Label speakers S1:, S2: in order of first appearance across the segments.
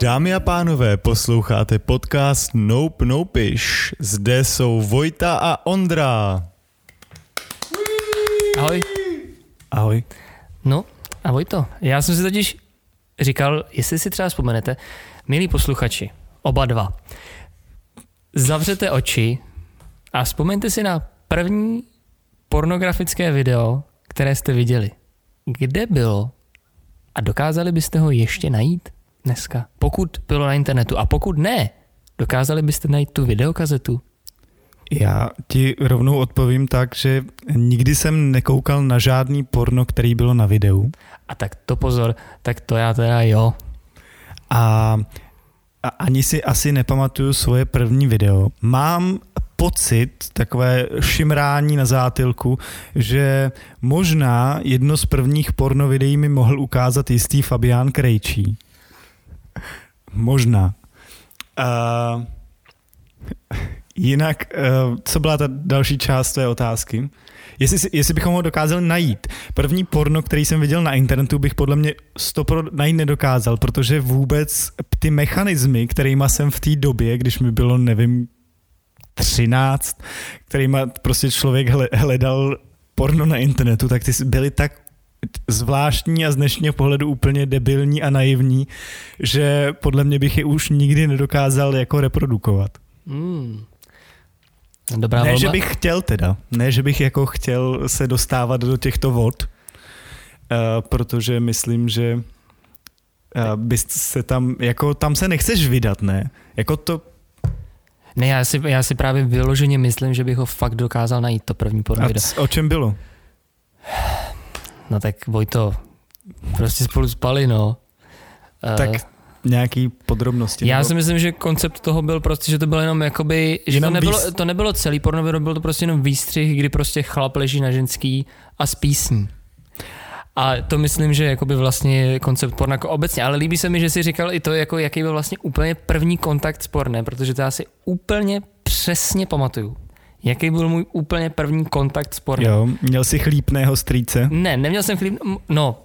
S1: Dámy a pánové, posloucháte podcast Nope Nopiš. Zde jsou Vojta a Ondra.
S2: Ahoj.
S1: Ahoj.
S2: No, ahoj to. Já jsem si totiž říkal, jestli si třeba vzpomenete, milí posluchači, oba dva, zavřete oči a vzpomeňte si na první pornografické video, které jste viděli. Kde bylo? A dokázali byste ho ještě najít dneska? Pokud bylo na internetu. A pokud ne, dokázali byste najít tu videokazetu?
S1: Já ti rovnou odpovím tak, že nikdy jsem nekoukal na žádný porno, který bylo na videu.
S2: A tak to pozor, tak to já teda jo.
S1: A, a ani si asi nepamatuju svoje první video. Mám pocit, takové šimrání na zátilku, že možná jedno z prvních porno videí mi mohl ukázat jistý Fabián Krejčí. Možná. Uh, jinak, uh, co byla ta další část tvé otázky? Jestli, jestli bychom ho dokázali najít. První porno, který jsem viděl na internetu, bych podle mě stopro najít nedokázal, protože vůbec ty mechanismy, kterýma jsem v té době, když mi bylo, nevím, 13, kterýma prostě člověk hledal porno na internetu, tak ty byly tak zvláštní a z dnešního pohledu úplně debilní a naivní, že podle mě bych je už nikdy nedokázal jako reprodukovat. Mm.
S2: Dobrá
S1: ne,
S2: volba.
S1: že bych chtěl teda, ne, že bych jako chtěl se dostávat do těchto vod, uh, protože myslím, že uh, bys se tam, jako tam se nechceš vydat, ne? Jako to
S2: ne, já si, já si právě vyloženě myslím, že bych ho fakt dokázal najít, to první porno
S1: A o čem bylo?
S2: No tak Vojto, prostě spolu spali, no.
S1: Tak uh, nějaký podrobnosti.
S2: Já nebo... si myslím, že koncept toho byl prostě, že to bylo jenom jakoby, že jenom to nebylo, výst... to nebylo celý porno video, byl to prostě jenom výstřih, kdy prostě chlap leží na ženský a spísní. A to myslím, že jakoby vlastně koncept porna jako obecně, ale líbí se mi, že si říkal i to, jako jaký byl vlastně úplně první kontakt s pornem, protože to já si úplně přesně pamatuju. Jaký byl můj úplně první kontakt s pornem?
S1: Jo, měl jsi chlípného strýce?
S2: Ne, neměl jsem chlíp, no,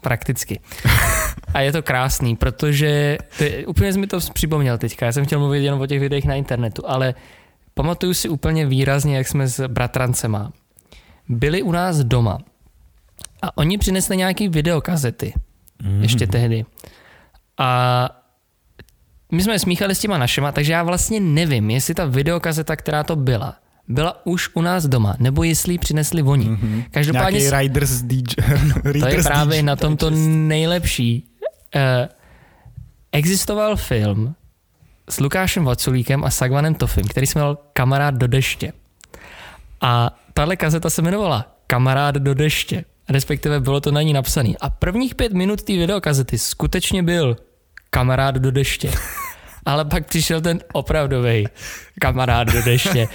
S2: prakticky. A je to krásný, protože ty, úplně jsi mi to připomněl teďka. Já jsem chtěl mluvit jenom o těch videích na internetu, ale pamatuju si úplně výrazně, jak jsme s bratrancema byli u nás doma a oni přinesli nějaký videokazety. Mm. Ještě tehdy. A my jsme smíchali s těma našima, takže já vlastně nevím, jestli ta videokazeta, která to byla, byla už u nás doma, nebo jestli ji přinesli oni. Mm-hmm.
S1: Každopádně... Nějaký Riders DJ.
S2: to je právě DJ, na tom to nejlepší. Uh, existoval film s Lukášem Vaculíkem a Sagvanem Tofim, který jsme měl Kamarád do deště. A tahle kazeta se jmenovala Kamarád do deště respektive bylo to na ní napsané. A prvních pět minut té videokazety skutečně byl kamarád do deště. Ale pak přišel ten opravdový kamarád do deště.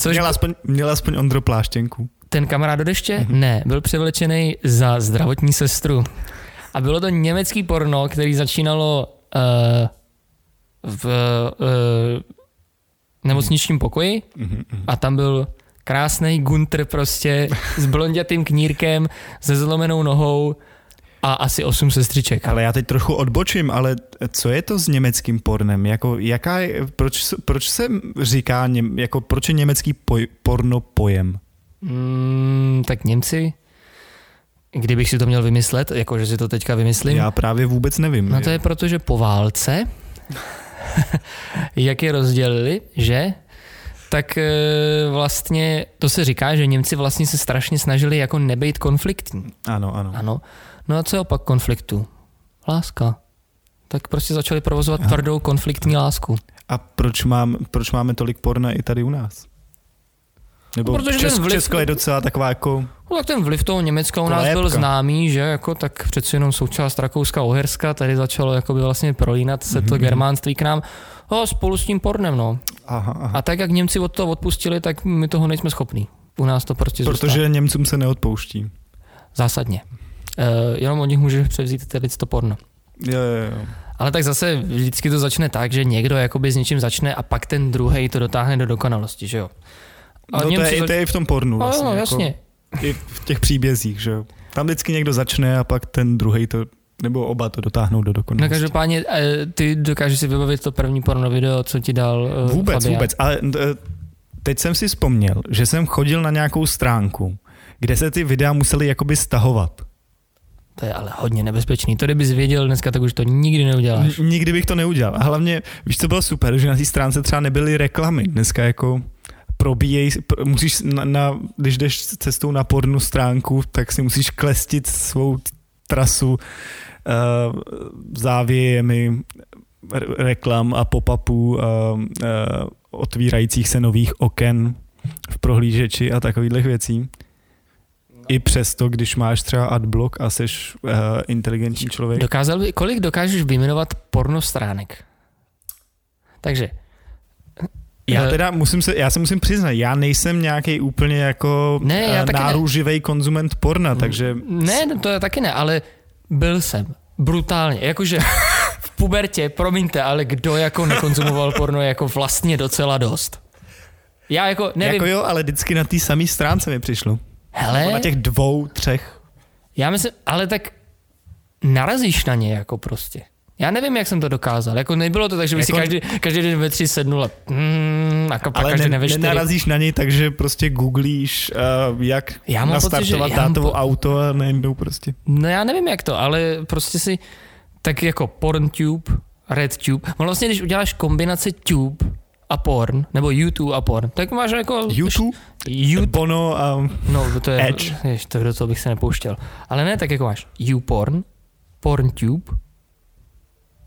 S1: Což měl, aspoň, měl aspoň Ondro pláštěnku.
S2: Ten kamarád do deště? Mm-hmm. Ne, byl převlečený za zdravotní sestru. A bylo to německý porno, který začínalo uh, v uh, nemocničním pokoji mm-hmm. a tam byl krásný Gunter prostě s blondětým knírkem, se zlomenou nohou a asi osm sestřiček.
S1: Ale já teď trochu odbočím, ale co je to s německým pornem? Jako, jaká je, proč, proč se říká, jako, proč je německý poj, porno pojem?
S2: Mm, tak Němci, kdybych si to měl vymyslet, jako že si to teďka vymyslím.
S1: Já právě vůbec nevím.
S2: No to je proto, že po válce, jak je rozdělili, že tak e, vlastně to se říká, že Němci vlastně se strašně snažili jako nebejt konfliktní.
S1: Ano, ano.
S2: ano. No a co je opak konfliktu? Láska. Tak prostě začali provozovat Aha. tvrdou konfliktní lásku.
S1: A proč, mám, proč máme tolik porna i tady u nás? Nebo no, protože Česk, vliv, Česko je docela taková jako...
S2: No tak ten vliv toho Německa u nás byl známý, že jako tak přeci jenom součást Rakouska-Uherska, tady začalo jakoby vlastně prolínat se to mm-hmm. germánství k nám. No, spolu s tím pornem, no.
S1: Aha, aha.
S2: A tak, jak Němci od toho odpustili, tak my toho nejsme schopní. U nás to prostě
S1: Protože zůstává. Němcům se neodpouští.
S2: Zásadně. Uh, jenom od nich může převzít tedy to porno.
S1: Jo, jo, jo.
S2: Ale tak zase vždycky to začne tak, že někdo jakoby s něčím začne a pak ten druhý to dotáhne do dokonalosti, že jo?
S1: A no to je, to je i v tom pornu
S2: vlastně. No, no, jasně.
S1: Jako, I v těch příbězích, že jo? Tam vždycky někdo začne a pak ten druhý to Nebo oba to dotáhnou do
S2: No
S1: dokonalosti.
S2: každopádně eh, ty dokážeš si vybavit to první porno video, co ti dal eh,
S1: Vůbec,
S2: Fabián.
S1: vůbec. Ale eh, teď jsem si vzpomněl, že jsem chodil na nějakou stránku, kde se ty videa musely jakoby stahovat.
S2: To je ale hodně nebezpečný. To kdybys věděl dneska, tak už to nikdy neuděláš.
S1: N- nikdy bych to neudělal. A hlavně, víš, co bylo super, že na té stránce třeba nebyly reklamy. Dneska jako probíjej, pr- musíš, na, na, když jdeš cestou na pornu stránku, tak si musíš klestit svou trasu uh, závějemi reklam a pop-upů, uh, uh, otvírajících se nových oken v prohlížeči a takových věcí. I přesto, když máš třeba adblock a jsi uh, inteligentní člověk.
S2: Dokázal by, kolik dokážeš vyjmenovat porno stránek? Takže.
S1: Já
S2: eh,
S1: teda musím se, já se musím přiznat, já nejsem nějaký úplně jako
S2: Ne, já
S1: eh,
S2: taky ne.
S1: konzument porna, takže
S2: Ne, no to je taky ne, ale byl jsem. Brutálně. Jakože v pubertě, promiňte, ale kdo jako nekonzumoval porno jako vlastně docela dost. Já jako nevím,
S1: jako jo, ale vždycky na té samé stránce mi přišlo.
S2: Hele,
S1: na těch dvou, třech.
S2: já myslím, ale tak narazíš na ně jako prostě. Já nevím, jak jsem to dokázal. Jako nebylo to tak, že by si
S1: Jako-
S2: každý, každý den ve tři sednul a, mm, a pak
S1: Ale
S2: každý
S1: ne,
S2: den ve čtyři.
S1: nenarazíš na něj, takže prostě googlíš, uh, jak
S2: Já mám pocit, že-
S1: nastartovat
S2: já mám
S1: tátovo
S2: po-
S1: auto a najednou prostě.
S2: No já nevím jak to, ale prostě si tak jako PornTube, RedTube, no vlastně když uděláš kombinaci tube a porn, nebo YouTube a porn, tak máš jako...
S1: YouTube,
S2: YouTube,
S1: Bono a
S2: no to je...
S1: Edge.
S2: Jež, to do toho bych se nepouštěl. Ale ne, tak jako máš YouPorn, PornTube,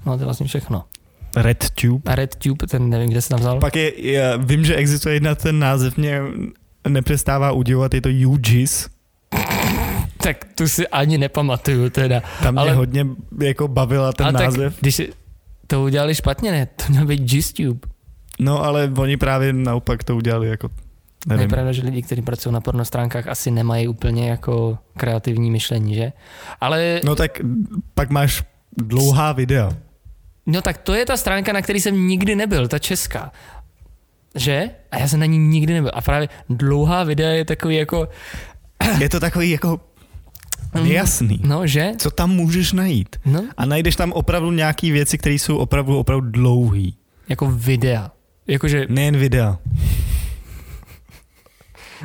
S2: no to je vlastně všechno.
S1: RedTube.
S2: A RedTube, ten nevím, kde se tam vzal.
S1: Pak je, je, vím, že existuje jedna, ten název mě nepřestává udivovat, je to UGIS.
S2: Tak tu si ani nepamatuju teda.
S1: Tam mě
S2: Ale-
S1: hodně jako bavila ten název.
S2: tak, když si to udělali špatně, ne? To měl být GISTube.
S1: No ale oni právě naopak to udělali jako,
S2: Je
S1: nevím.
S2: pravda, že lidi, kteří pracují na pornostránkách, asi nemají úplně jako kreativní myšlení, že? Ale no,
S1: tak pak máš dlouhá videa.
S2: no tak to je ta stránka, na který jsem nikdy nebyl, ta česká. Že? A já jsem na ní nikdy nebyl. A právě dlouhá videa je takový jako,
S1: Je to takový jako nejasný.
S2: no že?
S1: Co tam můžeš najít?
S2: No,
S1: A najdeš tam opravdu nějaký věci, které jsou opravdu, opravdu dlouhý.
S2: jako videa. Jakože
S1: Nejen videa.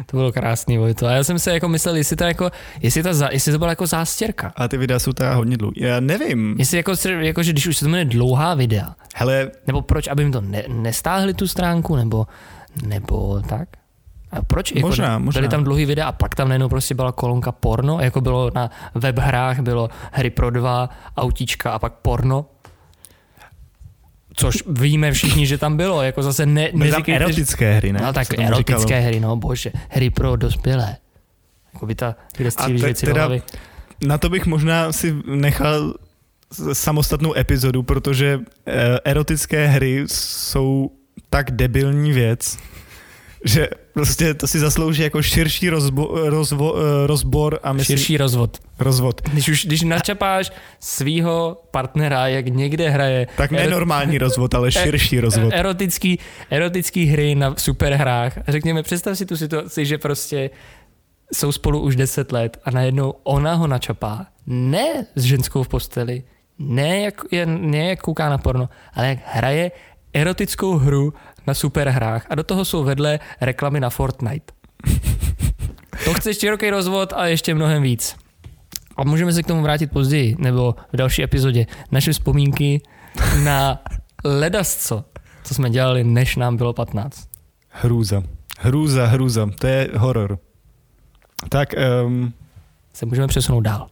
S2: to bylo krásný, Vojto. A já jsem se jako myslel, jestli to, jako, jestli, za- jestli to byla jako zástěrka.
S1: A ty videa jsou teda hodně dlouhé. Já nevím.
S2: Jestli jako, jako, že když už se to jmenuje dlouhá videa,
S1: Hele,
S2: nebo proč, aby jim to ne, nestáhli tu stránku, nebo, nebo tak? A proč? Jako,
S1: Možná, možná.
S2: Byly tam dlouhý videa a pak tam najednou prostě byla kolonka porno, jako bylo na webhrách, bylo hry pro dva, autíčka a pak porno. Což víme všichni, že tam bylo, jako zase ne, neříkejte,
S1: erotické hry, ne?
S2: No tak erotické
S1: říkalo.
S2: hry, no bože, hry pro dospělé. Jako by ta, kde střílíš věci do
S1: teda-
S2: hlavy.
S1: Na to bych možná si nechal samostatnou epizodu, protože eh, erotické hry jsou tak debilní věc, že prostě to si zaslouží jako širší rozbo, rozvo, eh, rozbor a myslím,
S2: Širší rozvod.
S1: rozvod.
S2: Když už když načapáš svýho partnera, jak někde hraje
S1: Tak ne normální rozvod, ale širší rozvod.
S2: erotický, erotický hry na superhrách. A řekněme, představ si tu situaci, že prostě jsou spolu už 10 let a najednou ona ho načapá, ne s ženskou v posteli, ne jak, je, ne jak kouká na porno, ale jak hraje erotickou hru na superhrách a do toho jsou vedle reklamy na Fortnite. To chce široký rozvod a ještě mnohem víc. A můžeme se k tomu vrátit později, nebo v další epizodě. Naše vzpomínky na ledasco, co jsme dělali, než nám bylo 15.
S1: Hrůza. Hrůza, hrůza. To je horor. Tak, um,
S2: Se můžeme přesunout dál.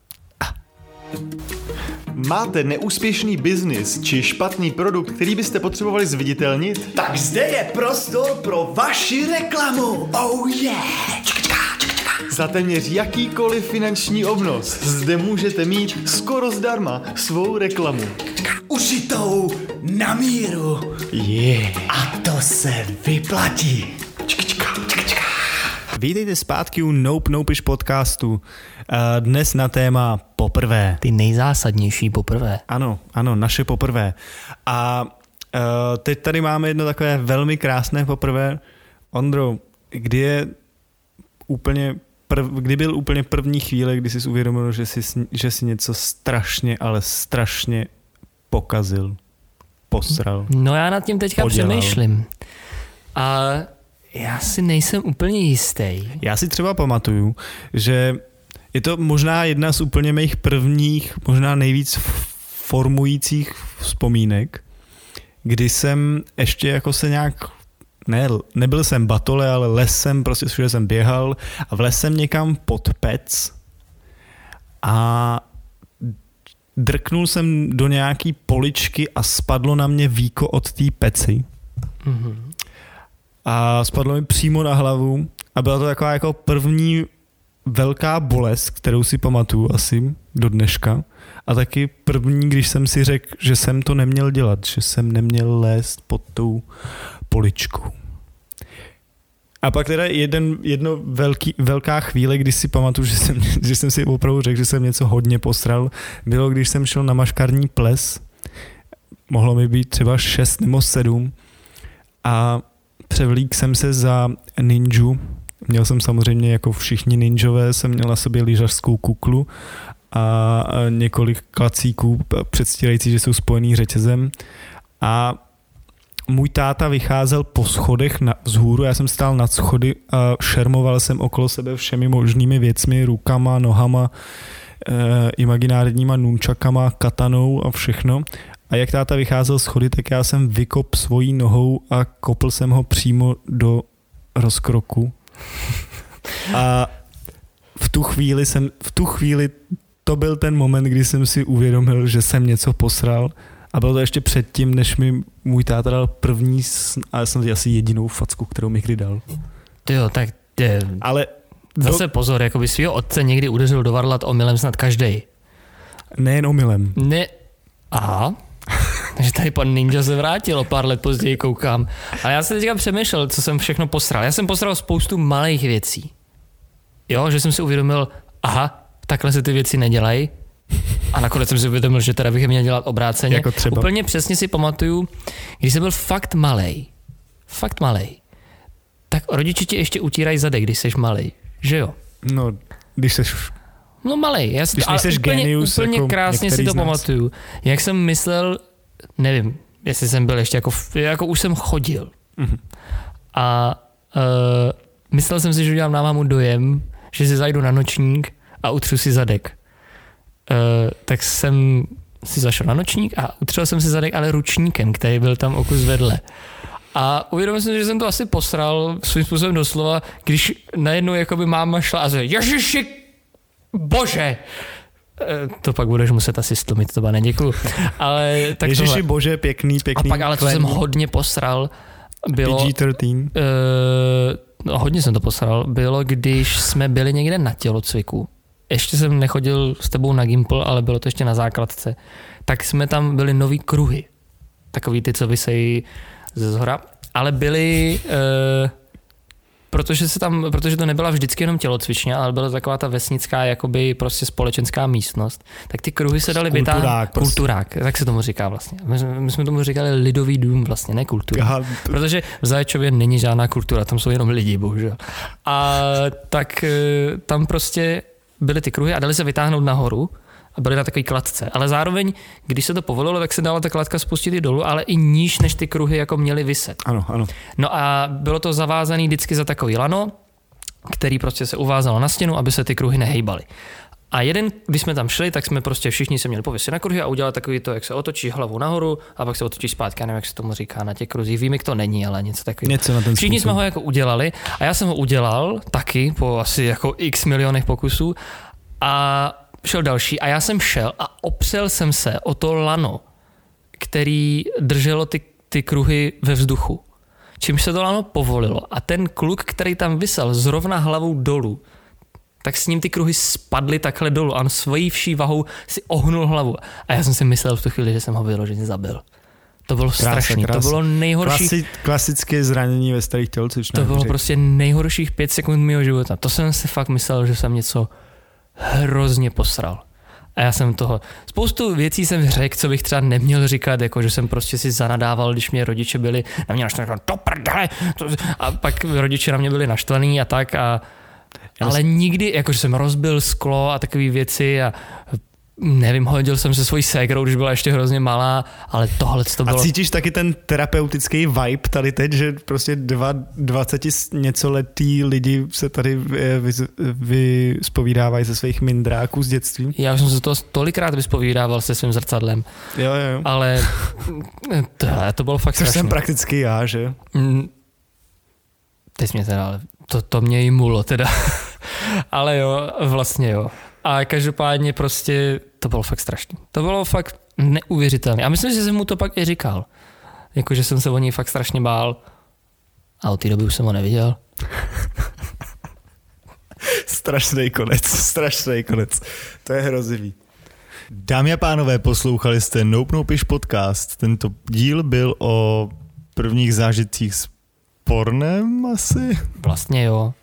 S3: Máte neúspěšný biznis či špatný produkt, který byste potřebovali zviditelnit?
S4: Tak zde je prostor pro vaši reklamu. Oh yeah. Čka, čka, čka, čka.
S3: Za téměř jakýkoliv finanční obnos zde můžete mít skoro zdarma svou reklamu.
S4: Užitou na míru.
S1: yeah.
S4: A to se vyplatí.
S1: Vítejte zpátky u Nope Nopish podcastu. Eh, Dnes na téma poprvé.
S2: Ty nejzásadnější poprvé.
S1: Ano, ano, naše poprvé. A uh, teď tady máme jedno takové velmi krásné poprvé. Ondro, kdy je úplně prv, kdy byl úplně první chvíle, kdy jsi uvědomil, že jsi, že jsi něco strašně, ale strašně pokazil, posral.
S2: No já nad tím teďka
S1: Podělal.
S2: přemýšlím. A já si nejsem úplně jistý.
S1: Já si třeba pamatuju, že je to možná jedna z úplně mých prvních, možná nejvíc formujících vzpomínek, kdy jsem ještě jako se nějak ne, nebyl jsem batole, ale les jsem, prostě všude jsem běhal a vlez jsem někam pod pec a drknul jsem do nějaký poličky a spadlo na mě víko od té peci
S2: Mhm.
S1: A spadlo mi přímo na hlavu a byla to taková jako první velká bolest, kterou si pamatuju asi do dneška. A taky první, když jsem si řekl, že jsem to neměl dělat, že jsem neměl lézt pod tou poličkou. A pak teda jeden, jedno velký, velká chvíle, kdy si pamatuju, že jsem, že jsem si opravdu řekl, že jsem něco hodně posral, bylo, když jsem šel na maškarní ples, mohlo mi být třeba 6 nebo 7 a převlík jsem se za ninju. Měl jsem samozřejmě jako všichni ninjové, jsem měl na sobě lyžařskou kuklu a několik klacíků předstírající, že jsou spojený řetězem. A můj táta vycházel po schodech na, vzhůru, já jsem stál nad schody a šermoval jsem okolo sebe všemi možnými věcmi, rukama, nohama, e, imaginárníma nunčakama, katanou a všechno. A jak táta vycházel schody, tak já jsem vykop svojí nohou a kopl jsem ho přímo do rozkroku. A v tu chvíli jsem, v tu chvíli to byl ten moment, kdy jsem si uvědomil, že jsem něco posral a bylo to ještě předtím, než mi můj táta dal první, a jsem asi jedinou facku, kterou mi kdy dal.
S2: Ty jo, tak je,
S1: Ale do,
S2: zase pozor, jako by svého otce někdy udeřil do varlat omylem snad každý.
S1: nejen omylem.
S2: Ne. Aha. Takže tady pan Ninja se vrátil o pár let později, koukám. Ale já jsem teďka přemýšlel, co jsem všechno posral. Já jsem posral spoustu malých věcí. Jo, že jsem si uvědomil, aha, takhle se ty věci nedělají. A nakonec jsem si uvědomil, že teda bych je měl dělat obráceně.
S1: Jako třeba?
S2: Úplně přesně si pamatuju, když jsem byl fakt malej, fakt malej, tak rodiče ti ještě utírají zadek, když jsi malej. Že jo?
S1: No, když seš
S2: No malej, já si
S1: Když
S2: to, ale úplně,
S1: genius,
S2: úplně
S1: jako
S2: krásně si to pamatuju. Jak jsem myslel, nevím, jestli jsem byl ještě jako, jako už jsem chodil.
S1: Mhm.
S2: A uh, myslel jsem si, že udělám na mámu dojem, že si zajdu na nočník a utřu si zadek. Uh, tak jsem si zašel na nočník a utřel jsem si zadek, ale ručníkem, který byl tam o kus vedle. A uvědomil jsem si, že jsem to asi posral svým způsobem doslova, když najednou jakoby máma šla a řekla, Ježiši, bože, to pak budeš muset asi stlumit, to ne, děkuju. Ale tak
S1: Ježiši
S2: tohle.
S1: bože, pěkný,
S2: A
S1: pěkný.
S2: pak ale co jsem hodně posral, bylo,
S1: PG-13.
S2: uh, no, hodně jsem to posral, bylo, když jsme byli někde na tělocviku. Ještě jsem nechodil s tebou na Gimple, ale bylo to ještě na základce. Tak jsme tam byli nový kruhy. Takový ty, co vysejí ze zhora. Ale byly, uh, protože, se tam, protože to nebyla vždycky jenom tělocvičně, ale byla taková ta vesnická, jakoby prostě společenská místnost, tak ty kruhy se daly vytáhnout.
S1: Kulturák prostě.
S2: Kulturák, tak se tomu říká vlastně. My, jsme- my jsme tomu říkali lidový dům vlastně, ne kultura.
S1: Aha, to-
S2: Protože v Zaječově není žádná kultura, tam jsou jenom lidi, bohužel. A tak eh, tam prostě byly ty kruhy a dali se vytáhnout nahoru byly na takové kladce. Ale zároveň, když se to povolilo, tak se dala ta kladka spustit i dolů, ale i níž, než ty kruhy jako měly vyset.
S1: Ano, ano.
S2: No a bylo to zavázané vždycky za takový lano, který prostě se uvázalo na stěnu, aby se ty kruhy nehejbaly. A jeden, když jsme tam šli, tak jsme prostě všichni se měli pověsit na kruhy a udělat takový to, jak se otočí hlavu nahoru a pak se otočí zpátky. Já nevím, jak se tomu říká na těch kruzích. Vím, jak to není, ale něco takového.
S1: Něco na ten
S2: Všichni jsme
S1: způsob.
S2: ho jako udělali a já jsem ho udělal taky po asi jako x milionech pokusů a šel další a já jsem šel a opřel jsem se o to lano, který drželo ty, ty kruhy ve vzduchu. Čímž se to lano povolilo a ten kluk, který tam vysel zrovna hlavou dolů, tak s ním ty kruhy spadly takhle dolů a on svojí vší vahou si ohnul hlavu. A já jsem si myslel v tu chvíli, že jsem ho vyloženě zabil. To bylo
S1: Krása,
S2: strašné. To
S1: krása.
S2: bylo nejhorší.
S1: Klasi, klasické zranění ve starých tělocvičnách.
S2: To bylo
S1: řekl.
S2: prostě nejhorších pět sekund mého života. To jsem si fakt myslel, že jsem něco hrozně posral. A já jsem toho, spoustu věcí jsem řekl, co bych třeba neměl říkat, jako že jsem prostě si zanadával, když mě rodiče byli na mě naštvaní, to prdele, to, a pak rodiče na mě byli naštvaní a tak a Ale nikdy, jakože jsem rozbil sklo a takové věci a nevím, hodil jsem se svojí ségrou, když byla ještě hrozně malá, ale tohle to bylo...
S1: A cítíš taky ten terapeutický vibe tady teď, že prostě dva, 20 něco letý lidi se tady vyspovídávají ze svých mindráků z dětství?
S2: Já už jsem se to tolikrát vyspovídával se svým zrcadlem.
S1: Jo, jo.
S2: Ale to, to bylo fakt
S1: Což jsem prakticky já, že? Mm,
S2: teď mě teda, to, to mě i mulo teda. ale jo, vlastně jo. A každopádně prostě to bylo fakt strašné. To bylo fakt neuvěřitelné. A myslím, že jsem mu to pak i říkal. Jakože jsem se o něj fakt strašně bál. A od té doby už jsem ho neviděl.
S1: strašný konec, strašný konec. To je hrozivý. Dámy a pánové, poslouchali jste Nope Nopiš podcast. Tento díl byl o prvních zážitcích s pornem asi?
S2: Vlastně jo.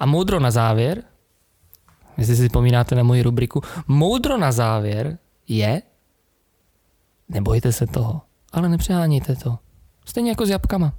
S2: A moudro na závěr, jestli si vzpomínáte na moji rubriku, moudro na závěr je, nebojte se toho, ale nepřehánějte to. Stejně jako s jabkama.